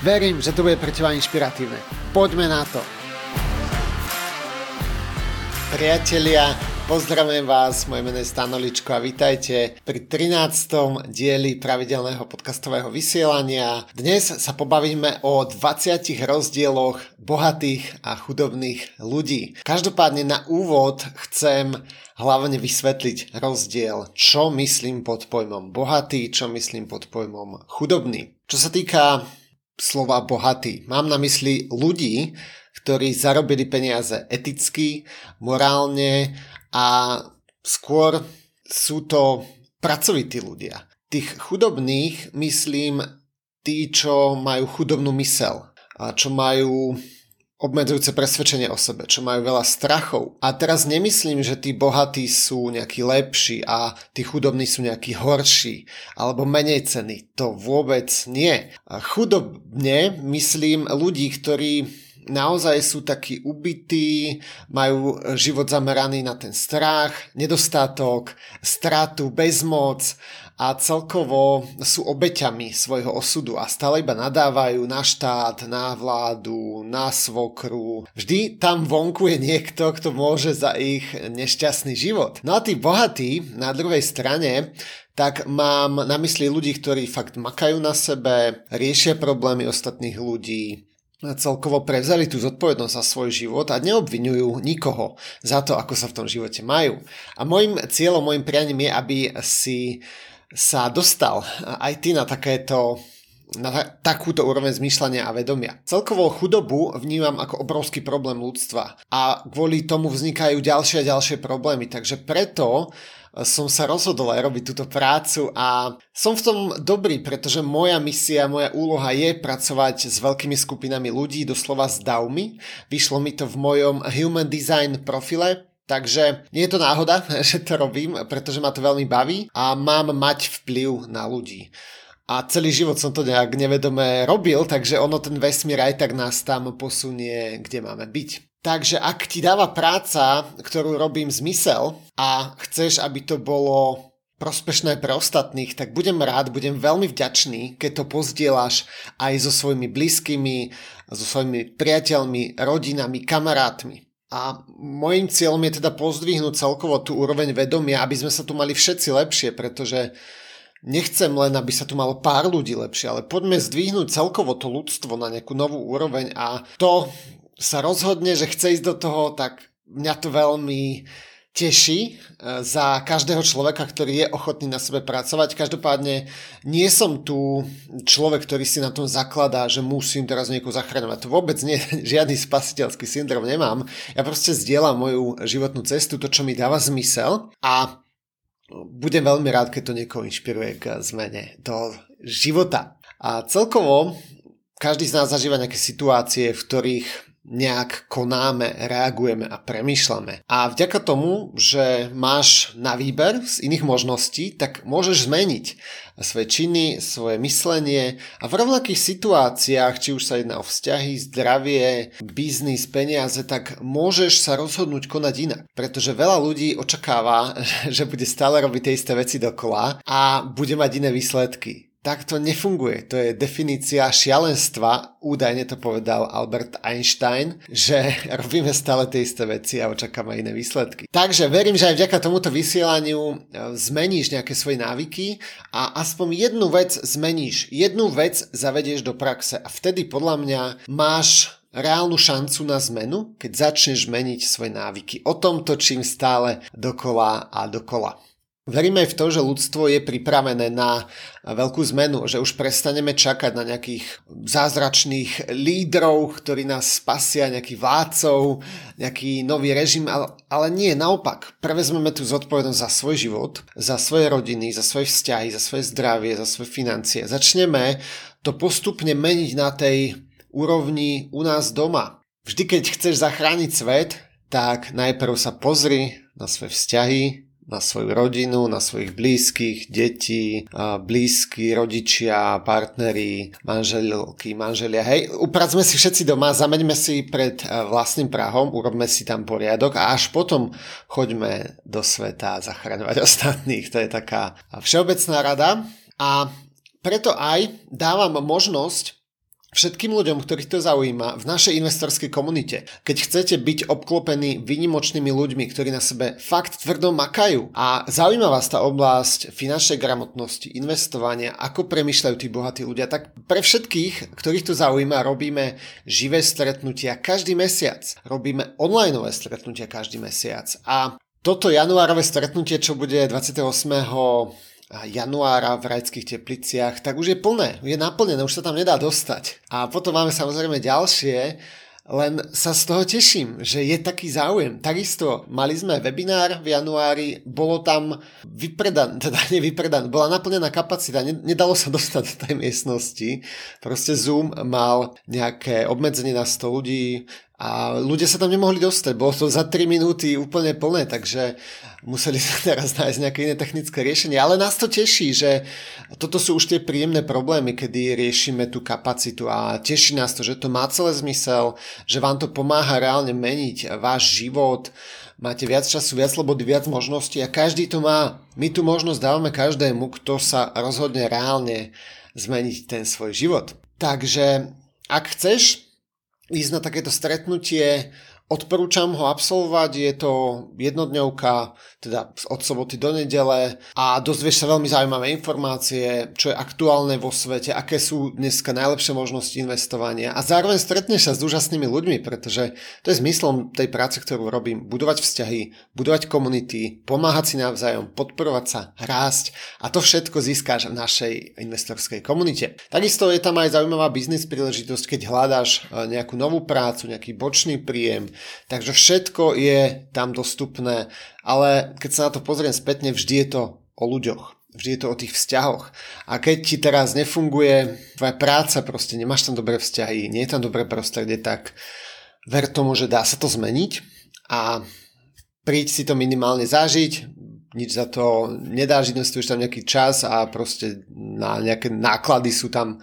Verím, že to bude pre teba inšpiratívne. Poďme na to. Priatelia, pozdravujem vás, moje meno je Stanoličko a vítajte pri 13. dieli pravidelného podcastového vysielania. Dnes sa pobavíme o 20 rozdieloch bohatých a chudobných ľudí. Každopádne na úvod chcem hlavne vysvetliť rozdiel, čo myslím pod pojmom bohatý, čo myslím pod pojmom chudobný. Čo sa týka slova bohatý. Mám na mysli ľudí, ktorí zarobili peniaze eticky, morálne a skôr sú to pracovití ľudia. Tých chudobných myslím tí, čo majú chudobnú mysel, a čo majú obmedzujúce presvedčenie o sebe, čo majú veľa strachov. A teraz nemyslím, že tí bohatí sú nejakí lepší a tí chudobní sú nejakí horší alebo menej cení. To vôbec nie. A chudobne myslím ľudí, ktorí naozaj sú takí ubití, majú život zameraný na ten strach, nedostatok, stratu, bezmoc a celkovo sú obeťami svojho osudu a stále iba nadávajú na štát, na vládu, na svokru. Vždy tam vonku je niekto, kto môže za ich nešťastný život. No a tí bohatí na druhej strane tak mám na mysli ľudí, ktorí fakt makajú na sebe, riešia problémy ostatných ľudí, celkovo prevzali tú zodpovednosť za svoj život a neobvinujú nikoho za to, ako sa v tom živote majú. A môjim cieľom, môjim prianím je, aby si sa dostal aj ty na takéto na takúto úroveň zmýšľania a vedomia. Celkovo chudobu vnímam ako obrovský problém ľudstva a kvôli tomu vznikajú ďalšie a ďalšie problémy, takže preto som sa rozhodol aj robiť túto prácu a som v tom dobrý, pretože moja misia, moja úloha je pracovať s veľkými skupinami ľudí, doslova s davmi. Vyšlo mi to v mojom Human Design profile, Takže nie je to náhoda, že to robím, pretože ma to veľmi baví a mám mať vplyv na ľudí. A celý život som to nejak nevedome robil, takže ono ten vesmír aj tak nás tam posunie, kde máme byť. Takže ak ti dáva práca, ktorú robím zmysel a chceš, aby to bolo prospešné pre ostatných, tak budem rád, budem veľmi vďačný, keď to pozdieľaš aj so svojimi blízkymi, so svojimi priateľmi, rodinami, kamarátmi. A môjim cieľom je teda pozdvihnúť celkovo tú úroveň vedomia, aby sme sa tu mali všetci lepšie, pretože nechcem len, aby sa tu malo pár ľudí lepšie, ale poďme zdvihnúť celkovo to ľudstvo na nejakú novú úroveň a to sa rozhodne, že chce ísť do toho, tak mňa to veľmi teší e, za každého človeka, ktorý je ochotný na sebe pracovať. Každopádne nie som tu človek, ktorý si na tom zakladá, že musím teraz niekoho zachraňovať. Vôbec nie, žiadny spasiteľský syndrom nemám. Ja proste zdieľam moju životnú cestu, to, čo mi dáva zmysel a budem veľmi rád, keď to niekoho inšpiruje k zmene do života. A celkovo každý z nás zažíva nejaké situácie, v ktorých nejak konáme, reagujeme a premýšľame. A vďaka tomu, že máš na výber z iných možností, tak môžeš zmeniť svoje činy, svoje myslenie a v rovnakých situáciách, či už sa jedná o vzťahy, zdravie, biznis, peniaze, tak môžeš sa rozhodnúť konať inak. Pretože veľa ľudí očakáva, že bude stále robiť tie isté veci dokola a bude mať iné výsledky tak to nefunguje. To je definícia šialenstva, údajne to povedal Albert Einstein, že robíme stále tie isté veci a očakáme iné výsledky. Takže verím, že aj vďaka tomuto vysielaniu e, zmeníš nejaké svoje návyky a aspoň jednu vec zmeníš, jednu vec zavedieš do praxe a vtedy podľa mňa máš reálnu šancu na zmenu, keď začneš meniť svoje návyky. O tom točím stále dokola a dokola. Veríme aj v to, že ľudstvo je pripravené na veľkú zmenu, že už prestaneme čakať na nejakých zázračných lídrov, ktorí nás spasia, nejakých vládcov, nejaký nový režim, ale, ale nie, naopak. Prevezmeme tú zodpovednosť za svoj život, za svoje rodiny, za svoje vzťahy, za svoje zdravie, za svoje financie. Začneme to postupne meniť na tej úrovni u nás doma, vždy keď chceš zachrániť svet, tak najprv sa pozri na svoje vzťahy, na svoju rodinu, na svojich blízkych, detí, blízky, rodičia, partneri, manželky, manželia. Hej, upracme si všetci doma, zameďme si pred vlastným prahom, urobme si tam poriadok a až potom choďme do sveta zachraňovať ostatných. To je taká všeobecná rada. A preto aj dávam možnosť Všetkým ľuďom, ktorých to zaujíma, v našej investorskej komunite, keď chcete byť obklopení výnimočnými ľuďmi, ktorí na sebe fakt tvrdo makajú a zaujíma vás tá oblasť finančnej gramotnosti, investovania, ako premyšľajú tí bohatí ľudia, tak pre všetkých, ktorých to zaujíma, robíme živé stretnutia každý mesiac. Robíme online stretnutia každý mesiac. A toto januárové stretnutie, čo bude 28 januára v rajských tepliciach, tak už je plné, je naplnené, už sa tam nedá dostať. A potom máme samozrejme ďalšie, len sa z toho teším, že je taký záujem. Takisto mali sme webinár v januári, bolo tam vypredan, teda nevypredan, bola naplnená kapacita, nedalo sa dostať do tej miestnosti. Proste Zoom mal nejaké obmedzenie na 100 ľudí, a ľudia sa tam nemohli dostať. Bolo to za 3 minúty úplne plné, takže museli sa teraz nájsť nejaké iné technické riešenie. Ale nás to teší, že toto sú už tie príjemné problémy, kedy riešime tú kapacitu a teší nás to, že to má celé zmysel, že vám to pomáha reálne meniť váš život, máte viac času, viac slobody, viac možností a každý to má. My tú možnosť dávame každému, kto sa rozhodne reálne zmeniť ten svoj život. Takže ak chceš ísť na takéto stretnutie. Odporúčam ho absolvovať, je to jednodňovka, teda od soboty do nedele a dozvieš sa veľmi zaujímavé informácie, čo je aktuálne vo svete, aké sú dneska najlepšie možnosti investovania a zároveň stretneš sa s úžasnými ľuďmi, pretože to je zmyslom tej práce, ktorú robím. Budovať vzťahy, budovať komunity, pomáhať si navzájom, podporovať sa, rásť a to všetko získáš v našej investorskej komunite. Takisto je tam aj zaujímavá biznis príležitosť, keď hľadáš e, nejakú novú prácu, nejaký bočný príjem, Takže všetko je tam dostupné, ale keď sa na to pozriem spätne, vždy je to o ľuďoch. Vždy je to o tých vzťahoch. A keď ti teraz nefunguje tvoja práca, proste nemáš tam dobré vzťahy, nie je tam dobré prostredie, tak ver tomu, že dá sa to zmeniť a príď si to minimálne zažiť, nič za to nedáš, investuješ tam nejaký čas a proste na nejaké náklady sú tam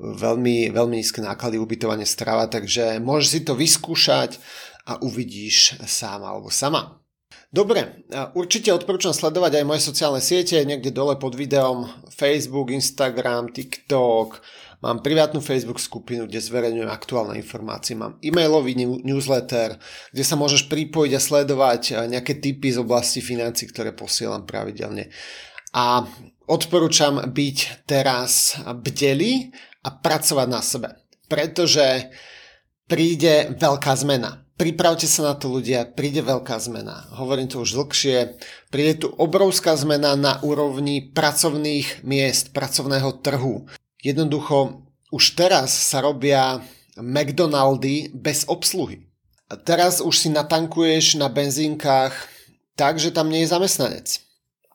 veľmi, veľmi nízke náklady ubytovanie strava, takže môžeš si to vyskúšať a uvidíš sám alebo sama. Dobre, určite odporúčam sledovať aj moje sociálne siete, niekde dole pod videom Facebook, Instagram, TikTok, mám privátnu Facebook skupinu, kde zverejňujem aktuálne informácie, mám e-mailový newsletter, kde sa môžeš pripojiť a sledovať nejaké tipy z oblasti financí, ktoré posielam pravidelne. A odporúčam byť teraz bdelý a pracovať na sebe. Pretože príde veľká zmena. Pripravte sa na to ľudia, príde veľká zmena. Hovorím to už dlhšie. Príde tu obrovská zmena na úrovni pracovných miest, pracovného trhu. Jednoducho, už teraz sa robia McDonaldy bez obsluhy. A teraz už si natankuješ na benzínkach tak, že tam nie je zamestnanec.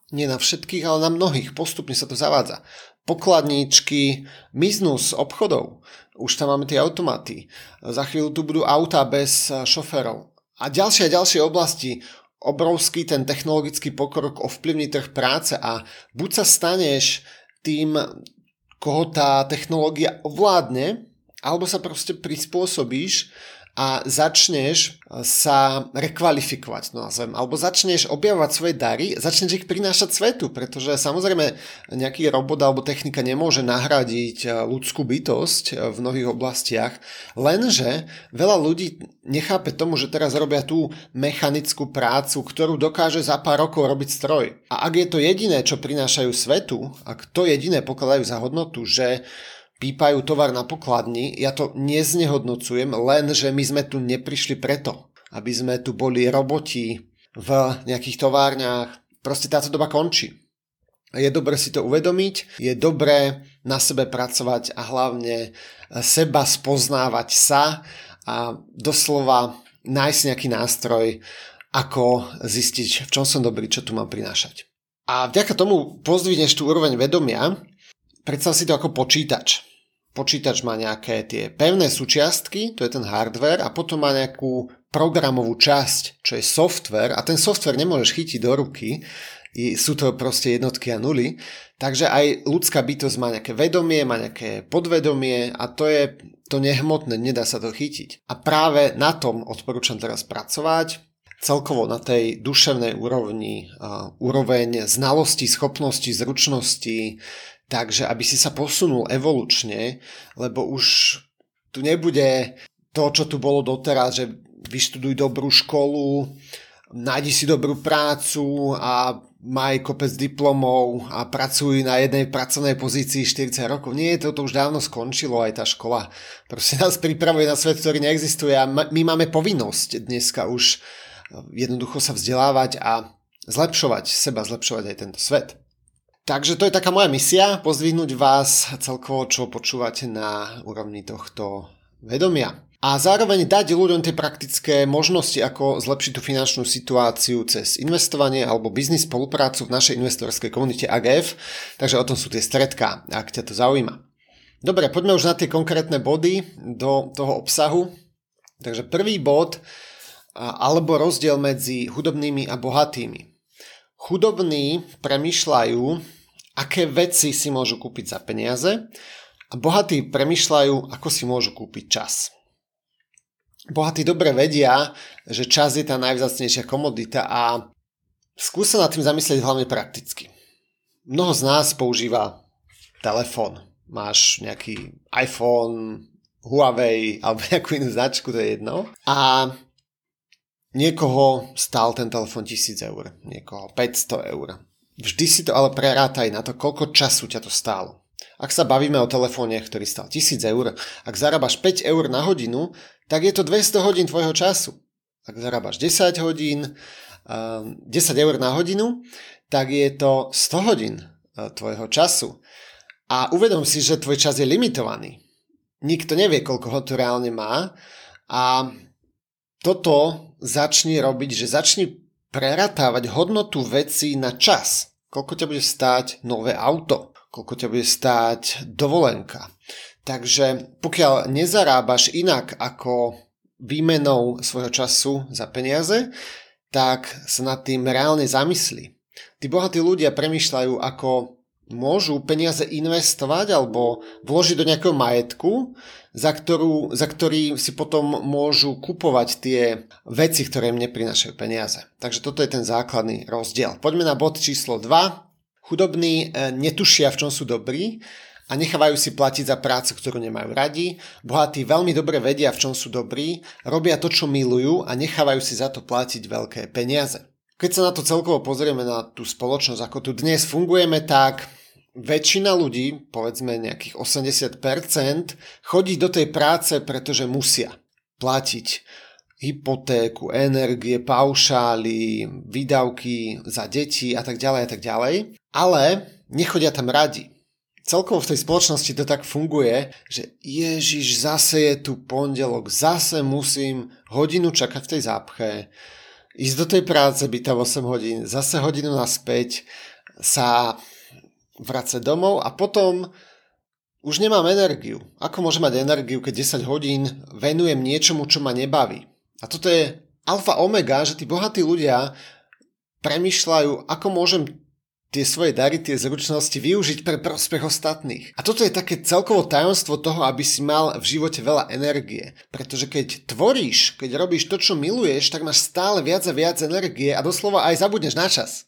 Nie na všetkých, ale na mnohých. Postupne sa to zavádza pokladníčky miznú z obchodov. Už tam máme tie automaty. Za chvíľu tu budú auta bez eh, šoferov. A ďalšie a ďalšie oblasti obrovský ten technologický pokrok ovplyvní trh práce a buď sa staneš tým, koho tá technológia ovládne, alebo sa proste prispôsobíš a začneš sa rekvalifikovať, no nazvem, alebo začneš objavovať svoje dary, začneš ich prinášať svetu, pretože samozrejme nejaký robot alebo technika nemôže nahradiť eh, ľudskú bytosť eh, v mnohých oblastiach, lenže veľa ľudí nechápe tomu, že teraz robia tú mechanickú prácu, ktorú dokáže za pár rokov robiť stroj. A ak je to jediné, čo prinášajú svetu, ak to jediné pokladajú za hodnotu, že pípajú tovar na pokladni, ja to neznehodnocujem, len že my sme tu neprišli preto, aby sme tu boli roboti v nejakých továrniach. Proste táto doba končí. Je dobre si to uvedomiť, je dobré na sebe pracovať a hlavne seba spoznávať sa a doslova nájsť nejaký nástroj, ako zistiť, v čom som dobrý, čo tu mám prinášať. A vďaka tomu pozdvihneš tú úroveň vedomia, Predstav si to ako počítač. Počítač má nejaké tie pevné súčiastky, to je ten hardware, a potom má nejakú programovú časť, čo je software, a ten software nemôžeš chytiť do ruky, sú to proste jednotky a nuly, takže aj ľudská bytosť má nejaké vedomie, má nejaké podvedomie a to je to nehmotné, nedá sa to chytiť. A práve na tom odporúčam teraz pracovať, celkovo na tej duševnej úrovni, uh, úroveň znalosti, schopnosti, zručnosti, takže aby si sa posunul evolučne, lebo už tu nebude to, čo tu bolo doteraz, že vyštuduj dobrú školu, nájdi si dobrú prácu a maj kopec diplomov a pracuj na jednej pracovnej pozícii 40 rokov. Nie, toto už dávno skončilo, aj tá škola proste nás pripravuje na svet, ktorý neexistuje a my máme povinnosť dneska už jednoducho sa vzdelávať a zlepšovať seba, zlepšovať aj tento svet. Takže to je taká moja misia, pozdvihnúť vás celkovo, čo počúvate na úrovni tohto vedomia a zároveň dať ľuďom tie praktické možnosti, ako zlepšiť tú finančnú situáciu cez investovanie alebo biznis spoluprácu v našej investorskej komunite AGF, takže o tom sú tie stredká, ak ťa to zaujíma. Dobre, poďme už na tie konkrétne body do toho obsahu. Takže prvý bod, alebo rozdiel medzi chudobnými a bohatými. Chudobní premyšľajú, aké veci si môžu kúpiť za peniaze a bohatí premyšľajú, ako si môžu kúpiť čas. Bohatí dobre vedia, že čas je tá najvzácnejšia komodita a skúsa nad tým zamyslieť hlavne prakticky. Mnoho z nás používa telefón. Máš nejaký iPhone, Huawei alebo nejakú inú značku, to je jedno. A niekoho stál ten telefón 1000 eur, niekoho 500 eur. Vždy si to ale prerátaj na to, koľko času ťa to stálo. Ak sa bavíme o telefóne, ktorý stal 1000 eur, ak zarábaš 5 eur na hodinu, tak je to 200 hodín tvojho času. Ak zarábaš 10 hodín, 10 ehm, eur na hodinu, tak je to 100 hodín e, tvojho času. A uvedom si, že tvoj čas je limitovaný. Nikto nevie, koľko ho tu reálne má a toto začni robiť, že začni preratávať hodnotu veci na čas. Koľko ťa bude stáť nové auto, koľko ťa bude stáť dovolenka. Takže pokiaľ nezarábaš inak ako výmenou svojho času za peniaze, tak sa nad tým reálne zamyslí. Tí bohatí ľudia premýšľajú, ako môžu peniaze investovať alebo vložiť do nejakého majetku, za, ktorú, za ktorý si potom môžu kupovať tie veci, ktoré im neprinašajú peniaze. Takže toto je ten základný rozdiel. Poďme na bod číslo 2. Chudobní e, netušia, v čom sú dobrí a nechávajú si platiť za prácu, ktorú nemajú radi. Bohatí veľmi dobre vedia, v čom sú dobrí, robia to, čo milujú a nechávajú si za to platiť veľké peniaze. Keď sa na to celkovo pozrieme na tú spoločnosť, ako tu dnes fungujeme, tak väčšina ľudí, povedzme nejakých 80%, chodí do tej práce, pretože musia platiť hypotéku, energie, paušály, výdavky za deti a tak ďalej a tak ďalej, ale nechodia tam radi. Celkovo v tej spoločnosti to tak funguje, že Ježiš, zase je tu pondelok, zase musím hodinu čakať v tej zápche, ísť do tej práce, byť tam 8 hodín, zase hodinu naspäť, sa vracať domov a potom už nemám energiu. Ako môžem mať energiu, keď 10 hodín venujem niečomu, čo ma nebaví? A toto je alfa omega, že tí bohatí ľudia premyšľajú, ako môžem tie svoje dary, tie zručnosti využiť pre prospech ostatných. A toto je také celkovo tajomstvo toho, aby si mal v živote veľa energie. Pretože keď tvoríš, keď robíš to, čo miluješ, tak máš stále viac a viac energie a doslova aj zabudneš na čas.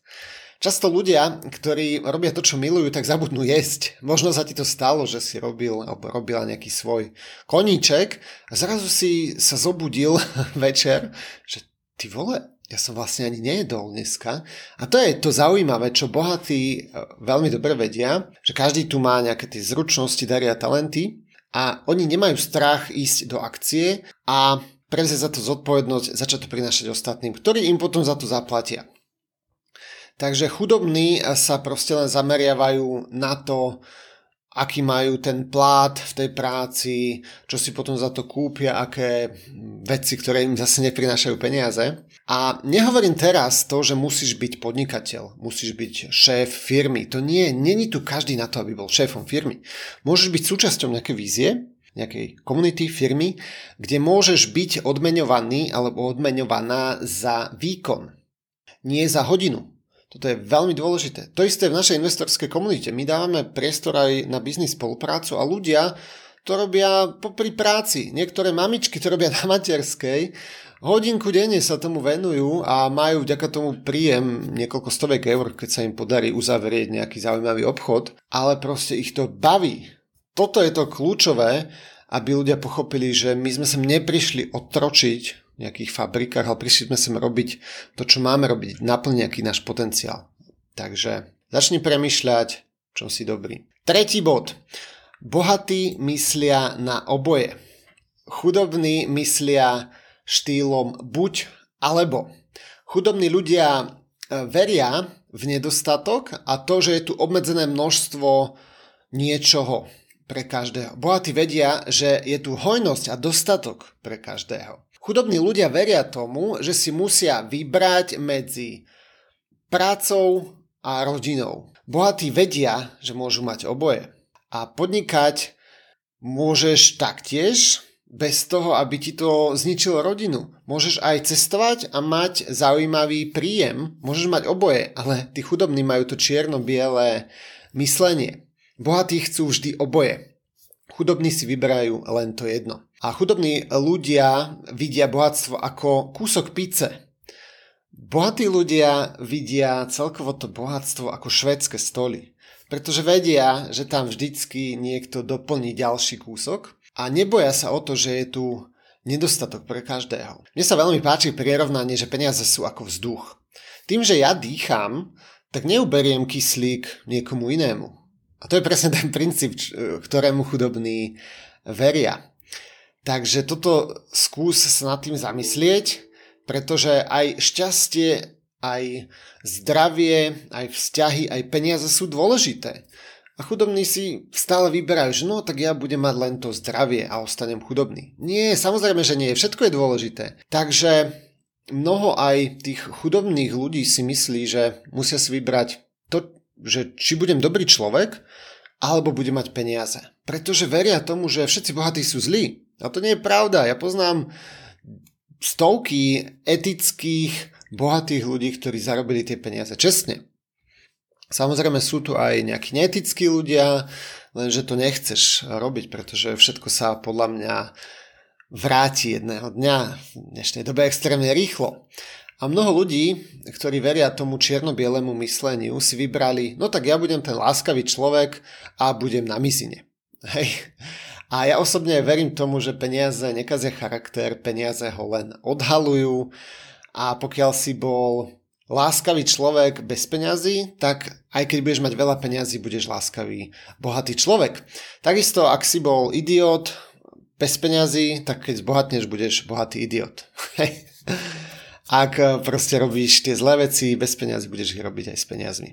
Často ľudia, ktorí robia to, čo milujú, tak zabudnú jesť. Možno sa ti to stalo, že si robil alebo robila nejaký svoj koníček a zrazu si sa zobudil večer, že ty vole, ja som vlastne ani nejedol dneska. A to je to zaujímavé, čo bohatí e, veľmi dobre vedia, že každý tu má nejaké tie zručnosti, dary a talenty a oni nemajú strach ísť do akcie a prevziať za to zodpovednosť, začať to prinášať ostatným, ktorí im potom za to zaplatia. Takže chudobní sa proste len zameriavajú na to, aký majú ten plát v tej práci, čo si potom za to kúpia, aké veci, ktoré im zase neprinášajú peniaze. A nehovorím teraz to, že musíš byť podnikateľ, musíš byť šéf firmy. To nie, není tu každý na to, aby bol šéfom firmy. Môžeš byť súčasťou nejakej vízie, nejakej komunity, firmy, kde môžeš byť odmeňovaný alebo odmeňovaná za výkon, nie za hodinu. Toto je veľmi dôležité. To isté v našej investorskej komunite. My dávame priestor aj na biznis spoluprácu a ľudia to robia popri práci. Niektoré mamičky to robia na materskej. Hodinku denne sa tomu venujú a majú vďaka tomu príjem niekoľko stovek eur, keď sa im podarí uzavrieť nejaký zaujímavý obchod, ale proste ich to baví. Toto je to kľúčové, aby ľudia pochopili, že my sme sem neprišli otročiť nejakých fabrikách, ale prišli sme sem robiť to, čo máme robiť, naplniť nejaký náš potenciál. Takže začni premyšľať, čo si dobrý. Tretí bod. Bohatí myslia na oboje. Chudobní myslia štýlom buď alebo. Chudobní ľudia e, veria v nedostatok a to, že je tu obmedzené množstvo niečoho pre každého. Bohatí vedia, že je tu hojnosť a dostatok pre každého. Chudobní ľudia veria tomu, že si musia vybrať medzi prácou a rodinou. Bohatí vedia, že môžu mať oboje. A podnikať môžeš taktiež bez toho, aby ti to zničilo rodinu. Môžeš aj cestovať a mať zaujímavý príjem. Môžeš mať oboje, ale tí chudobní majú to čierno-biele myslenie. Bohatí chcú vždy oboje. Chudobní si vyberajú len to jedno. A chudobní ľudia vidia bohatstvo ako kúsok pice. Bohatí ľudia vidia celkovo to bohatstvo ako švédske stoly pretože vedia, že tam vždycky niekto doplní ďalší kúsok a neboja sa o to, že je tu nedostatok pre každého. Mne sa veľmi páči prirovnanie, že peniaze sú ako vzduch. Tým, že ja dýcham, tak neuberiem kyslík niekomu inému. A to je presne ten princíp, ktorému chudobní veria. Takže toto skús sa nad tým zamyslieť, pretože aj šťastie aj zdravie, aj vzťahy, aj peniaze sú dôležité. A chudobní si stále vyberajú, že no tak ja budem mať len to zdravie a ostanem chudobný. Nie, samozrejme, že nie, všetko je dôležité. Takže mnoho aj tých chudobných ľudí si myslí, že musia si vybrať to, že či budem dobrý človek, alebo budem mať peniaze. Pretože veria tomu, že všetci bohatí sú zlí. A to nie je pravda. Ja poznám stovky etických bohatých ľudí, ktorí zarobili tie peniaze čestne. Samozrejme sú tu aj nejakí neetickí ľudia, lenže to nechceš robiť, pretože všetko sa podľa mňa vráti jedného dňa, v dnešnej dobe extrémne rýchlo. A mnoho ľudí, ktorí veria tomu čierno-bielemu mysleniu, si vybrali, no tak ja budem ten láskavý človek a budem na mizine. Hej. A ja osobne verím tomu, že peniaze nekazia charakter, peniaze ho len odhalujú a pokiaľ si bol láskavý človek bez peňazí, tak aj keď budeš mať veľa peňazí, budeš láskavý, bohatý človek. Takisto, ak si bol idiot bez peňazí, tak keď zbohatneš, budeš bohatý idiot. ak proste robíš tie zlé veci bez peňazí, budeš ich robiť aj s peniazmi.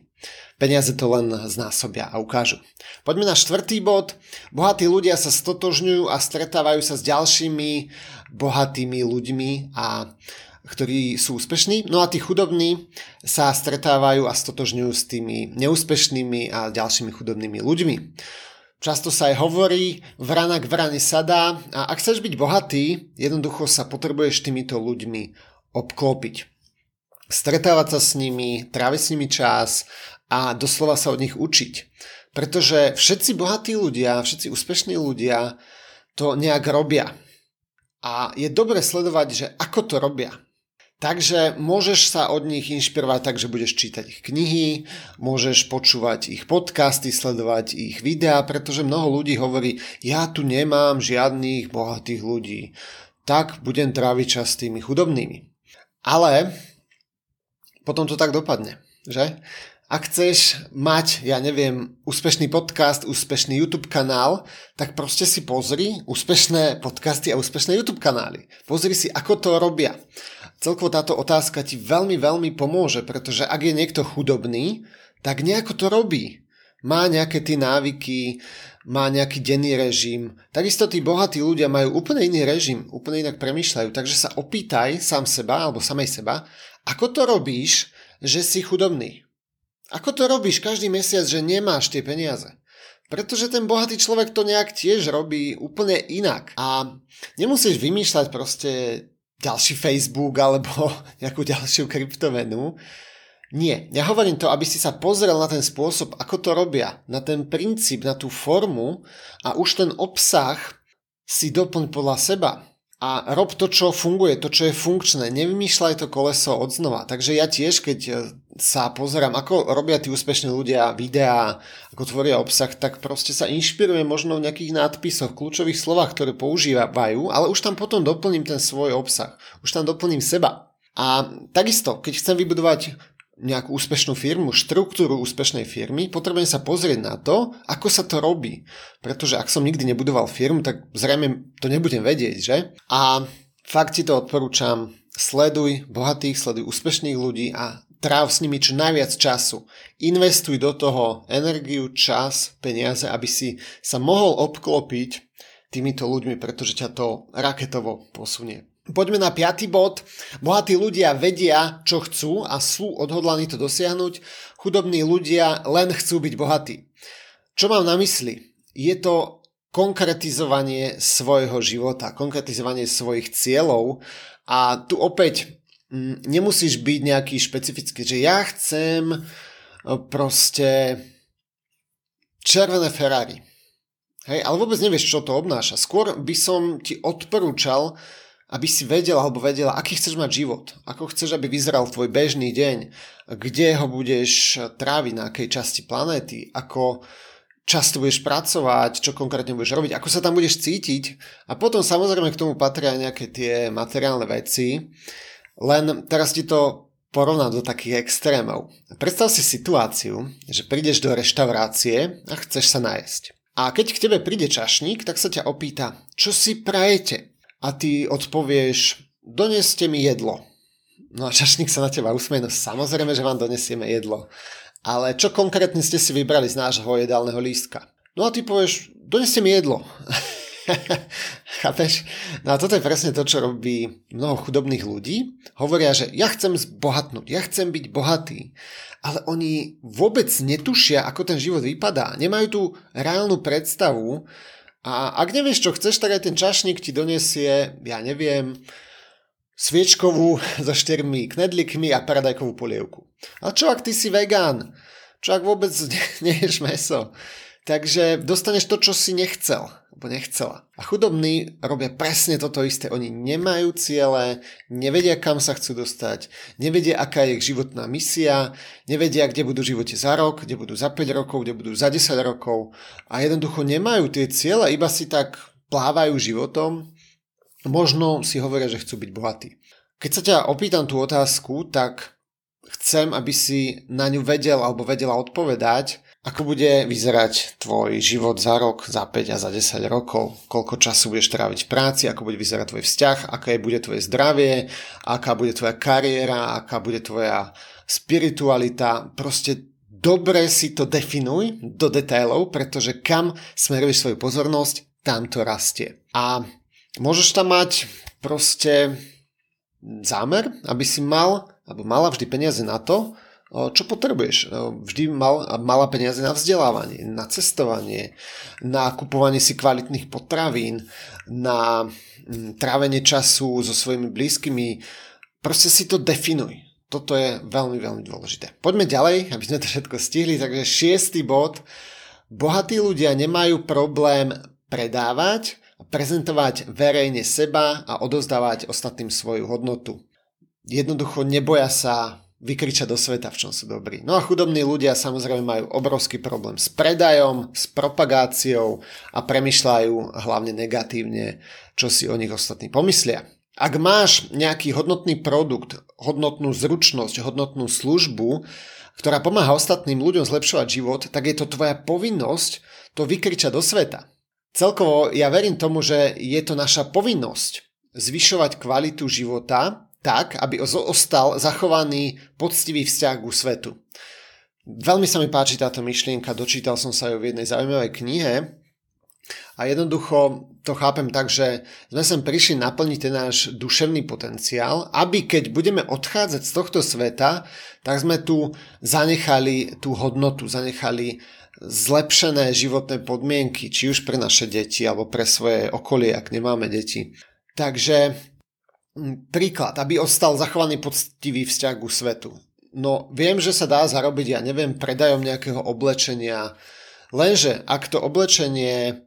Peniaze to len znásobia a ukážu. Poďme na štvrtý bod. Bohatí ľudia sa stotožňujú a stretávajú sa s ďalšími bohatými ľuďmi a ktorí sú úspešní, no a tí chudobní sa stretávajú a stotožňujú s tými neúspešnými a ďalšími chudobnými ľuďmi. Často sa aj hovorí, vrana k vrane sadá a ak chceš byť bohatý, jednoducho sa potrebuješ týmito ľuďmi obklopiť. Stretávať sa s nimi, tráviť s nimi čas a doslova sa od nich učiť. Pretože všetci bohatí ľudia, všetci úspešní ľudia to nejak robia. A je dobre sledovať, že ako to robia. Takže môžeš sa od nich inšpirovať tak, že budeš čítať ich knihy, môžeš počúvať ich podcasty, sledovať ich videá, pretože mnoho ľudí hovorí, ja tu nemám žiadnych bohatých ľudí, tak budem tráviť čas s tými chudobnými. Ale potom to tak dopadne, že? Ak chceš mať, ja neviem, úspešný podcast, úspešný YouTube kanál, tak proste si pozri úspešné podcasty a úspešné YouTube kanály. Pozri si, ako to robia celkovo táto otázka ti veľmi, veľmi pomôže, pretože ak je niekto chudobný, tak nejako to robí. má nejaké tie návyky, má nejaký denný režim. Takisto tí bohatí ľudia majú úplne iný režim, úplne inak premýšľajú. Takže sa opýtaj sám seba alebo samej seba, ako to robíš, že si chudobný? Ako to robíš každý mesiac, že nemáš tie peniaze? Pretože ten bohatý človek to nejak tiež robí úplne inak. A nemusíš vymýšľať proste ďalší Facebook alebo nejakú ďalšiu kryptomenu. Nie, ja hovorím to, aby si sa pozrel na ten spôsob, ako to robia, na ten princíp, na tú formu a už ten obsah si doplň podľa seba a rob to, čo funguje, to, čo je funkčné. Nevymýšľaj to koleso od znova. Takže ja tiež, keď e, sa pozerám, ako robia tí úspešní ľudia videá, ako tvoria obsah, tak proste sa inšpirujem možno v nejakých nadpisoch, kľúčových slovách, ktoré používajú, ale už tam potom doplním ten svoj obsah. Už tam doplním seba. A takisto, keď chcem vybudovať nejakú úspešnú firmu, štruktúru úspešnej firmy, potrebujem sa pozrieť na to, ako sa to robí. Pretože ak som nikdy nebudoval firmu, tak zrejme to nebudem vedieť, že? A fakt ti to odporúčam, sleduj bohatých, sleduj úspešných ľudí a tráv s nimi čo najviac času. Investuj do toho energiu, čas, peniaze, aby si sa mohol obklopiť týmito ľuďmi, pretože ťa to raketovo posunie. Poďme na piatý bod. Bohatí ľudia vedia, čo chcú a sú odhodlaní to dosiahnuť. Chudobní ľudia len chcú byť bohatí. Čo mám na mysli? Je to konkretizovanie svojho života, konkretizovanie svojich cieľov a tu opäť mm, nemusíš byť nejaký špecifický, že ja chcem e, proste červené Ferrari. Hej, ale vôbec nevieš, čo to obnáša. Skôr by som ti odporúčal aby si vedel alebo vedela, aký chceš mať život, ako chceš, aby vyzeral tvoj bežný deň, kde ho budeš tráviť, na akej časti planéty, ako často budeš pracovať, čo konkrétne budeš robiť, ako sa tam budeš cítiť a potom samozrejme k tomu patria nejaké tie materiálne veci, len teraz ti to porovnám do takých extrémov. Predstav si situáciu, že prídeš do reštaurácie a chceš sa najesť. A keď k tebe príde čašník, tak sa ťa opýta, čo si prajete? A ty odpovieš, doneste mi jedlo. No a čašník sa na teba usmeje, no samozrejme, že vám donesieme jedlo. Ale čo konkrétne ste si vybrali z nášho jedálneho lístka? No a ty povieš, doneste mi jedlo. Chápeš? No a toto je presne to, čo robí mnoho chudobných ľudí. Hovoria, že ja chcem zbohatnúť, ja chcem byť bohatý. Ale oni vôbec netušia, ako ten život vypadá. Nemajú tú reálnu predstavu, a ak nevieš, čo chceš, tak aj ten čašník ti donesie, ja neviem, sviečkovú so štyrmi knedlikmi a paradajkovú polievku. A čo ak ty si vegán? Čo ak vôbec neješ meso? Takže dostaneš to, čo si nechcel, alebo nechcela. A chudobní robia presne toto isté. Oni nemajú ciele, nevedia, kam sa chcú dostať, nevedia, aká je ich životná misia, nevedia, kde budú v živote za rok, kde budú za 5 rokov, kde budú za 10 rokov a jednoducho nemajú tie ciele, iba si tak plávajú životom, možno si hovoria, že chcú byť bohatí. Keď sa ťa opýtam tú otázku, tak chcem, aby si na ňu vedel alebo vedela odpovedať, ako bude vyzerať tvoj život za rok, za 5 a za 10 rokov? Koľko času budeš tráviť v práci? Ako bude vyzerať tvoj vzťah? Aké bude tvoje zdravie? Aká bude tvoja kariéra? Aká bude tvoja spiritualita? Proste dobre si to definuj do detailov, pretože kam smeruješ svoju pozornosť, tam to rastie. A môžeš tam mať proste zámer, aby si mal, alebo mala vždy peniaze na to, čo potrebuješ? Vždy mal, mala peniaze na vzdelávanie, na cestovanie, na kupovanie si kvalitných potravín, na mm, trávenie času so svojimi blízkymi. Proste si to definuj. Toto je veľmi, veľmi dôležité. Poďme ďalej, aby sme to všetko stihli. Takže šiestý bod. Bohatí ľudia nemajú problém predávať prezentovať verejne seba a odozdávať ostatným svoju hodnotu. Jednoducho neboja sa vykričať do sveta, v čom sú dobrí. No a chudobní ľudia samozrejme majú obrovský problém s predajom, s propagáciou a premyšľajú hlavne negatívne, čo si o nich ostatní pomyslia. Ak máš nejaký hodnotný produkt, hodnotnú zručnosť, hodnotnú službu, ktorá pomáha ostatným ľuďom zlepšovať život, tak je to tvoja povinnosť to vykričať do sveta. Celkovo ja verím tomu, že je to naša povinnosť zvyšovať kvalitu života tak, aby ostal zachovaný poctivý vzťah ku svetu. Veľmi sa mi páči táto myšlienka, dočítal som sa ju v jednej zaujímavej knihe a jednoducho to chápem tak, že sme sem prišli naplniť ten náš duševný potenciál, aby keď budeme odchádzať z tohto sveta, tak sme tu zanechali tú hodnotu, zanechali zlepšené životné podmienky, či už pre naše deti alebo pre svoje okolie, ak nemáme deti. Takže príklad, aby ostal zachovaný poctivý vzťah ku svetu. No viem, že sa dá zarobiť, ja neviem, predajom nejakého oblečenia, lenže ak to oblečenie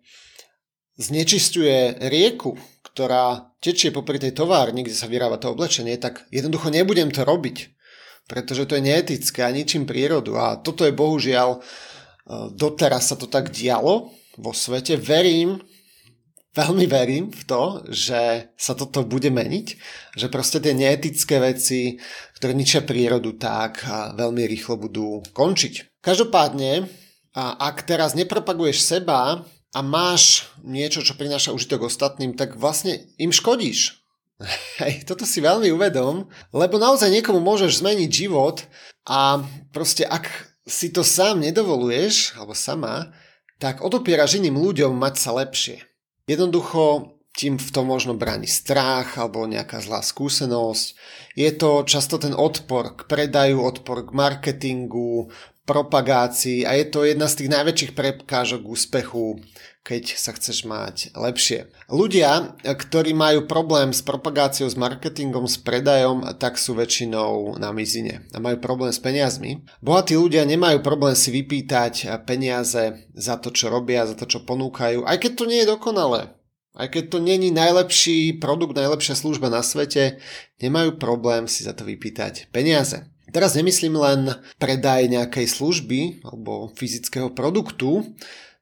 znečistuje rieku, ktorá tečie popri tej továrni, kde sa vyrába to oblečenie, tak jednoducho nebudem to robiť, pretože to je neetické a ničím prírodu. A toto je bohužiaľ, e, doteraz sa to tak dialo vo svete. Verím, veľmi verím v to, že sa toto bude meniť, že proste tie neetické veci, ktoré ničia prírodu, tak veľmi rýchlo budú končiť. Každopádne, ak teraz nepropaguješ seba a máš niečo, čo prináša užitok ostatným, tak vlastne im škodíš. Hej, toto si veľmi uvedom, lebo naozaj niekomu môžeš zmeniť život a proste ak si to sám nedovoluješ, alebo sama, tak odopieraš iným ľuďom mať sa lepšie. Jednoducho tým v tom možno bráni strach alebo nejaká zlá skúsenosť. Je to často ten odpor k predaju, odpor k marketingu, propagácii a je to jedna z tých najväčších prekážok úspechu, keď sa chceš mať lepšie. Ľudia, ktorí majú problém s propagáciou, s marketingom, s predajom, tak sú väčšinou na mizine a majú problém s peniazmi. Bohatí ľudia nemajú problém si vypýtať peniaze za to, čo robia, za to, čo ponúkajú, aj keď to nie je dokonalé. Aj keď to není najlepší produkt, najlepšia služba na svete, nemajú problém si za to vypýtať peniaze. Teraz nemyslím len predaj nejakej služby alebo fyzického produktu,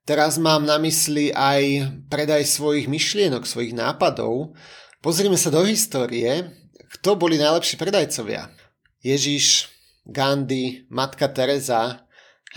teraz mám na mysli aj predaj svojich myšlienok, svojich nápadov. Pozrime sa do histórie, kto boli najlepší predajcovia. Ježiš, Gandhi, Matka Teresa.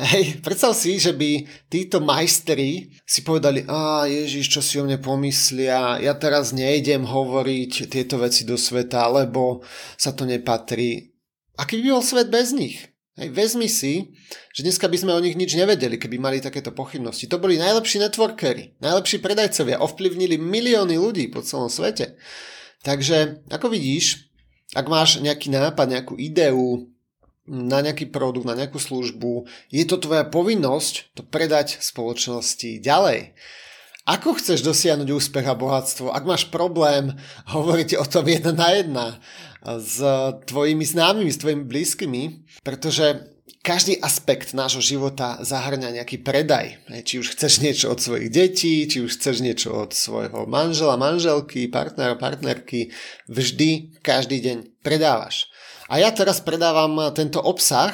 Hej, predstav si, že by títo majstri si povedali, a Ježiš, čo si o mne pomyslia, ja teraz nejdem hovoriť tieto veci do sveta, lebo sa to nepatrí. Aký by bol svet bez nich? Hej, vezmi si, že dneska by sme o nich nič nevedeli, keby mali takéto pochybnosti. To boli najlepší networkery, najlepší predajcovia, ovplyvnili milióny ľudí po celom svete. Takže, ako vidíš, ak máš nejaký nápad, nejakú ideu na nejaký produkt, na nejakú službu, je to tvoja povinnosť to predať spoločnosti ďalej. Ako chceš dosiahnuť úspech a bohatstvo, ak máš problém hovoriť o tom jedna na jedna s tvojimi známymi, s tvojimi blízkymi, pretože každý aspekt nášho života zahrňa nejaký predaj. Či už chceš niečo od svojich detí, či už chceš niečo od svojho manžela, manželky, partnera, partnerky, vždy, každý deň predávaš. A ja teraz predávam tento obsah,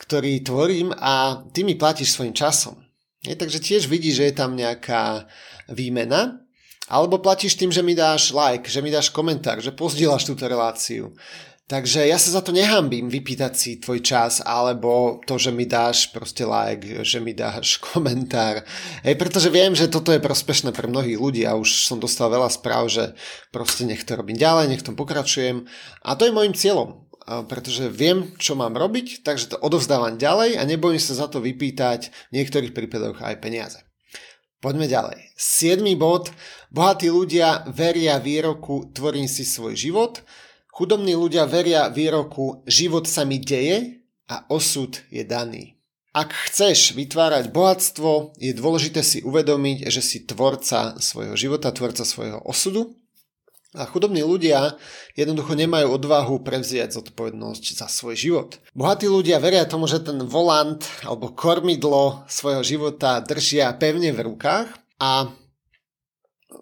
ktorý tvorím a ty mi platíš svojim časom. Je, takže tiež vidíš, že je tam nejaká výmena. Alebo platíš tým, že mi dáš like, že mi dáš komentár, že pozdieľaš túto reláciu. Takže ja sa za to nehambím vypýtať si tvoj čas, alebo to, že mi dáš proste like, že mi dáš komentár. Hej, pretože viem, že toto je prospešné pre mnohých ľudí a už som dostal veľa správ, že proste nech to robím ďalej, nech to pokračujem. A to je môjim cieľom pretože viem, čo mám robiť, takže to odovzdávam ďalej a nebojím sa za to vypýtať v niektorých prípadoch aj peniaze. Poďme ďalej. 7. bod. Bohatí ľudia veria výroku tvorím si svoj život. Chudobní ľudia veria výroku život sa mi deje a osud je daný. Ak chceš vytvárať bohatstvo, je dôležité si uvedomiť, že si tvorca svojho života, tvorca svojho osudu a chudobní ľudia jednoducho nemajú odvahu prevziať zodpovednosť za svoj život. Bohatí ľudia veria tomu, že ten volant alebo kormidlo svojho života držia pevne v rukách a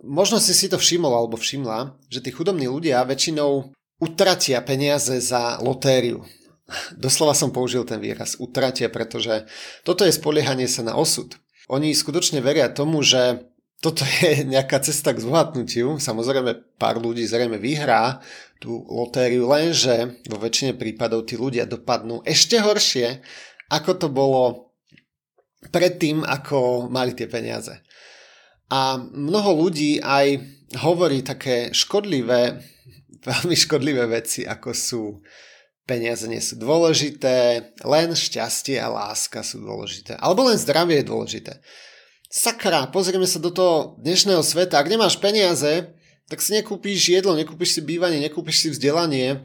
možno si si to všimol alebo všimla, že tí chudobní ľudia väčšinou utratia peniaze za lotériu. Doslova som použil ten výraz utratia, pretože toto je spoliehanie sa na osud. Oni skutočne veria tomu, že toto je nejaká cesta k zbohatnutiu. Samozrejme, pár ľudí zrejme vyhrá tú lotériu, lenže vo väčšine prípadov tí ľudia dopadnú ešte horšie, ako to bolo predtým, ako mali tie peniaze. A mnoho ľudí aj hovorí také škodlivé, veľmi škodlivé veci, ako sú peniaze nie sú dôležité, len šťastie a láska sú dôležité. Alebo len zdravie je dôležité. Sakra, pozrieme sa do toho dnešného sveta. Ak nemáš peniaze, tak si nekúpíš jedlo, nekúpíš si bývanie, nekúpíš si vzdelanie.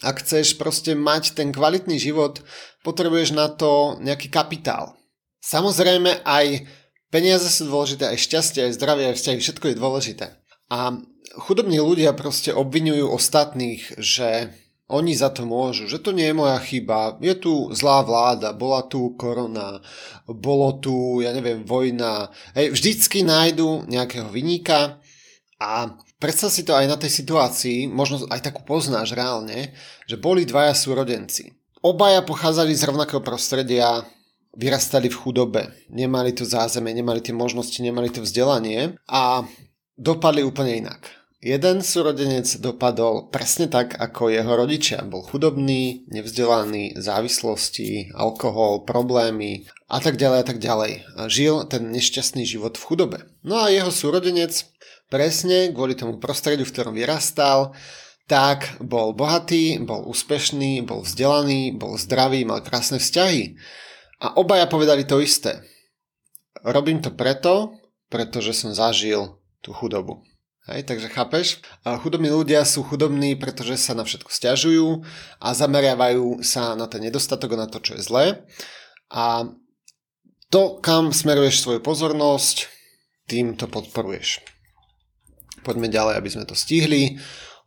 Ak chceš proste mať ten kvalitný život, potrebuješ na to nejaký kapitál. Samozrejme aj peniaze sú dôležité, aj šťastie, aj zdravie, aj vzťahy, všetko je dôležité. A chudobní ľudia proste obvinujú ostatných, že oni za to môžu, že to nie je moja chyba, je tu zlá vláda, bola tu korona, bolo tu, ja neviem, vojna. Hej, vždycky nájdu nejakého vyníka a predstav si to aj na tej situácii, možno aj takú poznáš reálne, že boli dvaja súrodenci. Obaja pochádzali z rovnakého prostredia, vyrastali v chudobe, nemali to zázemie, nemali tie možnosti, nemali to vzdelanie a dopadli úplne inak. Jeden súrodenec dopadol presne tak, ako jeho rodičia. Bol chudobný, nevzdelaný, závislosti, alkohol, problémy a tak ďalej a tak ďalej. A žil ten nešťastný život v chudobe. No a jeho súrodenec presne kvôli tomu prostrediu, v ktorom vyrastal, tak bol bohatý, bol úspešný, bol vzdelaný, bol zdravý, mal krásne vzťahy. A obaja povedali to isté. Robím to preto, pretože som zažil tú chudobu. Hej, takže chápeš? Chudobní ľudia sú chudobní, pretože sa na všetko stiažujú a zameriavajú sa na ten nedostatok a na to, čo je zlé. A to, kam smeruješ svoju pozornosť, tým to podporuješ. Poďme ďalej, aby sme to stihli.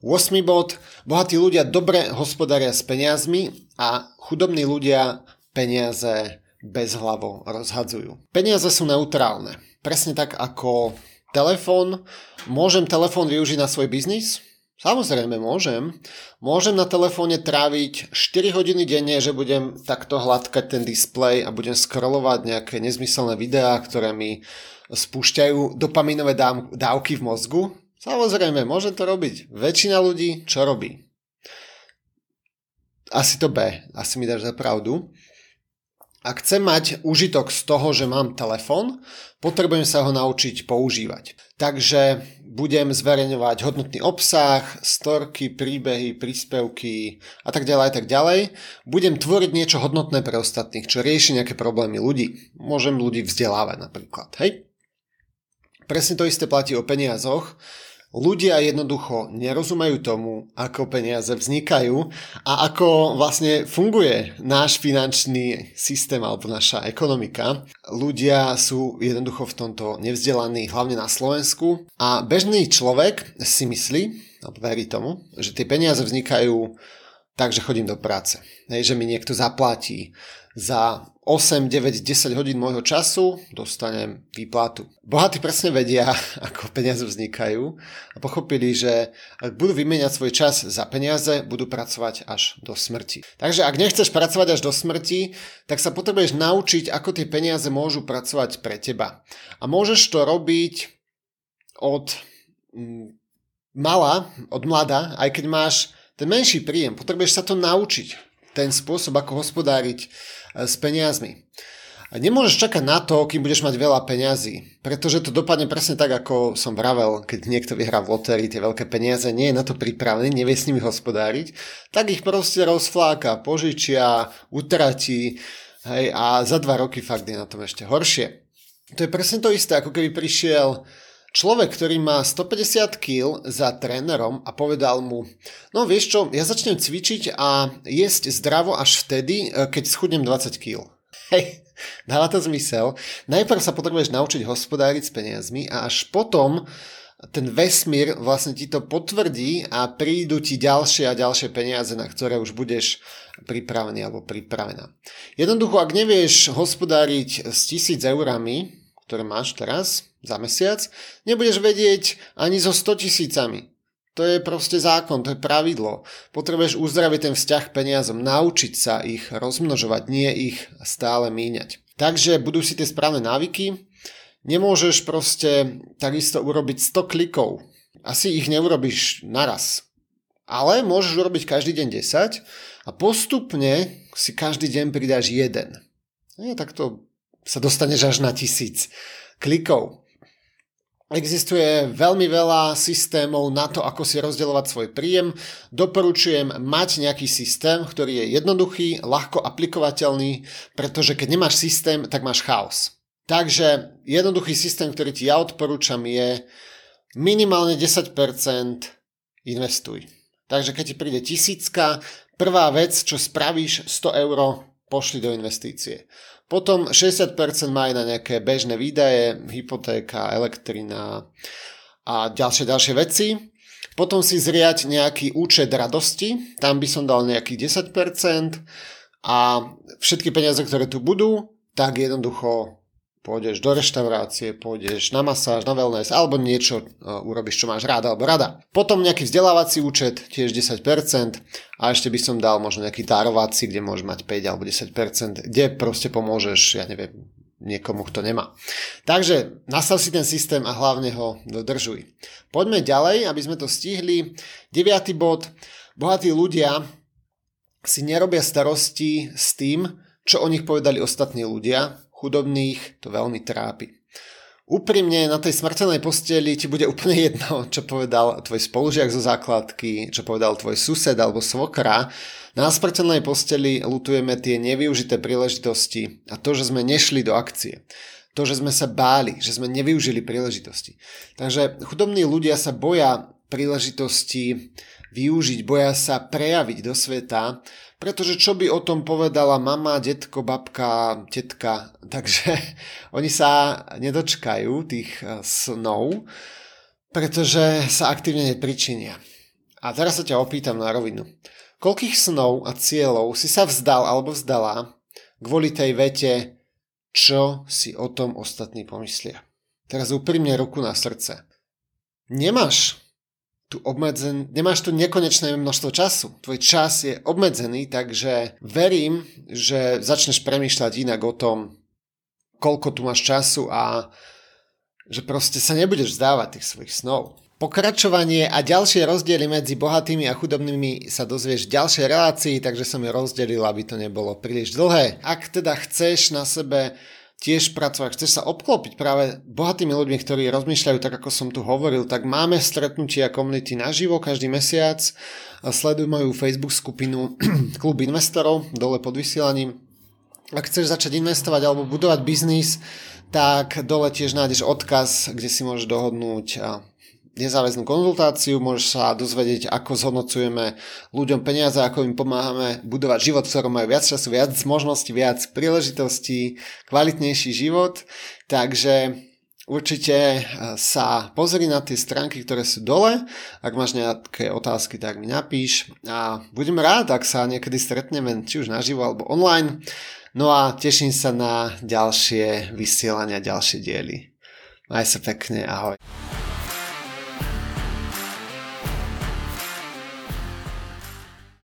8. bod. Bohatí ľudia dobre hospodária s peniazmi a chudobní ľudia peniaze bezhlavo rozhadzujú. Peniaze sú neutrálne. Presne tak ako telefón, môžem telefón využiť na svoj biznis? Samozrejme môžem. Môžem na telefóne tráviť 4 hodiny denne, že budem takto hladkať ten displej a budem scrollovať nejaké nezmyselné videá, ktoré mi spúšťajú dopaminové dávky v mozgu. Samozrejme, môžem to robiť. Väčšina ľudí čo robí? Asi to B, asi mi dáš za pravdu. Ak chcem mať užitok z toho, že mám telefón, potrebujem sa ho naučiť používať. Takže budem zverejňovať hodnotný obsah, storky, príbehy, príspevky a tak ďalej a tak ďalej. Budem tvoriť niečo hodnotné pre ostatných, čo rieši nejaké problémy ľudí. Môžem ľudí vzdelávať napríklad, hej? Presne to isté platí o peniazoch. Ľudia jednoducho nerozumejú tomu, ako peniaze vznikajú a ako vlastne funguje náš finančný systém alebo naša ekonomika. Ľudia sú jednoducho v tomto nevzdelaní, hlavne na Slovensku a bežný človek si myslí, alebo verí tomu, že tie peniaze vznikajú tak, že chodím do práce. Hej, že mi niekto zaplatí za 8, 9, 10 hodín môjho času dostanem výplatu. Bohatí presne vedia, ako peniaze vznikajú a pochopili, že ak budú vymeniať svoj čas za peniaze, budú pracovať až do smrti. Takže ak nechceš pracovať až do smrti, tak sa potrebuješ naučiť, ako tie peniaze môžu pracovať pre teba. A môžeš to robiť od mm, mala, od mlada, aj keď máš ten menší príjem. Potrebuješ sa to naučiť ten spôsob, ako hospodáriť e, s peniazmi. A nemôžeš čakať na to, kým budeš mať veľa peňazí, pretože to dopadne presne tak, ako som vravel, keď niekto vyhrá v lotérii tie veľké peniaze, nie je na to pripravený, nevie s nimi hospodáriť, tak ich proste rozfláka, požičia, utratí hej, a za dva roky fakt je na tom ešte horšie. To je presne to isté, ako keby prišiel Človek, ktorý má 150 kg za trénerom a povedal mu, no vieš čo, ja začnem cvičiť a jesť zdravo až vtedy, e, keď schudnem 20 kg. Hej, dáva to zmysel. Najprv sa potrebuješ naučiť hospodáriť s peniazmi a až potom ten vesmír vlastne ti to potvrdí a prídu ti ďalšie a ďalšie peniaze, na ktoré už budeš pripravený alebo pripravená. Jednoducho, ak nevieš hospodáriť s tisíc eurami, ktoré máš teraz za mesiac, nebudeš vedieť ani so 100 tisícami. To je proste zákon, to je pravidlo. Potrebuješ uzdraviť ten vzťah peniazom, naučiť sa ich rozmnožovať, nie ich stále míňať. Takže budú si tie správne návyky. Nemôžeš proste takisto urobiť 100 klikov. Asi ich neurobiš naraz. Ale môžeš urobiť každý deň 10 a postupne si každý deň pridáš jeden. Nie, tak to sa dostaneš až na tisíc klikov. Existuje veľmi veľa systémov na to, ako si rozdeľovať svoj príjem. Doporučujem mať nejaký systém, ktorý je jednoduchý, ľahko aplikovateľný, pretože keď nemáš systém, tak máš chaos. Takže jednoduchý systém, ktorý ti ja odporúčam je minimálne 10% investuj. Takže keď ti príde tisícka, prvá vec, čo spravíš, 100 eur pošli do investície. Potom 60% má aj na nejaké bežné výdaje, hypotéka, elektrina a ďalšie ďalšie veci. Potom si zriať nejaký účet radosti, tam by som dal nejakých 10% a všetky peniaze, ktoré tu budú, tak jednoducho pôjdeš do reštaurácie, pôjdeš na masáž, na wellness, alebo niečo uh, urobíš, čo máš rád alebo rada. Potom nejaký vzdelávací účet, tiež 10%, a ešte by som dal možno nejaký darovací, kde môžeš mať 5 alebo 10%, kde proste pomôžeš, ja neviem, niekomu, kto nemá. Takže nastav si ten systém a hlavne ho dodržuj. Poďme ďalej, aby sme to stihli. Deviatý bod. Bohatí ľudia si nerobia starosti s tým, čo o nich povedali ostatní ľudia, chudobných to veľmi trápi. Úprimne na tej smrteľnej posteli ti bude úplne jedno, čo povedal tvoj spolužiak zo základky, čo povedal tvoj sused alebo svokra. Na smrteľnej posteli lutujeme tie nevyužité príležitosti a to, že sme nešli do akcie. To, že sme sa báli, že sme nevyužili príležitosti. Takže chudobní ľudia sa boja príležitosti využiť, boja sa prejaviť do sveta pretože čo by o tom povedala mama, detko, babka, tetka, takže oni sa nedočkajú tých eh, snov, pretože sa aktívne nepričinia. A teraz sa ťa opýtam na rovinu. Koľkých snov a cieľov si sa vzdal alebo vzdala kvôli tej vete, čo si o tom ostatní pomyslia? Teraz úprimne ruku na srdce. Nemáš tu obmedzen, nemáš tu nekonečné množstvo času. Tvoj čas je obmedzený, takže verím, že začneš premýšľať inak o tom, koľko tu máš času a že proste sa nebudeš vzdávať tých svojich snov. Pokračovanie a ďalšie rozdiely medzi bohatými a chudobnými sa dozvieš v ďalšej relácii, takže som ju rozdelil, aby to nebolo príliš dlhé. Ak teda chceš na sebe tiež pracovať, chceš sa obklopiť práve bohatými ľuďmi, ktorí rozmýšľajú tak, ako som tu hovoril, tak máme stretnutia komunity naživo každý mesiac. Sleduj moju Facebook skupinu Klub investorov dole pod vysielaním. Ak chceš začať investovať alebo budovať biznis, tak dole tiež nájdeš odkaz, kde si môžeš dohodnúť nezáväznú konzultáciu, môžeš sa dozvedieť, ako zhodnocujeme ľuďom peniaze, ako im pomáhame budovať život, v ktorom majú viac času, viac možností, viac príležitostí, kvalitnejší život. Takže určite eh, sa pozri na tie stránky, ktoré sú dole. Ak máš nejaké otázky, tak mi napíš. A budem rád, ak sa niekedy stretneme, či už naživo alebo online. No a teším sa na ďalšie vysielania, ďalšie diely. Maj sa pekne, ahoj.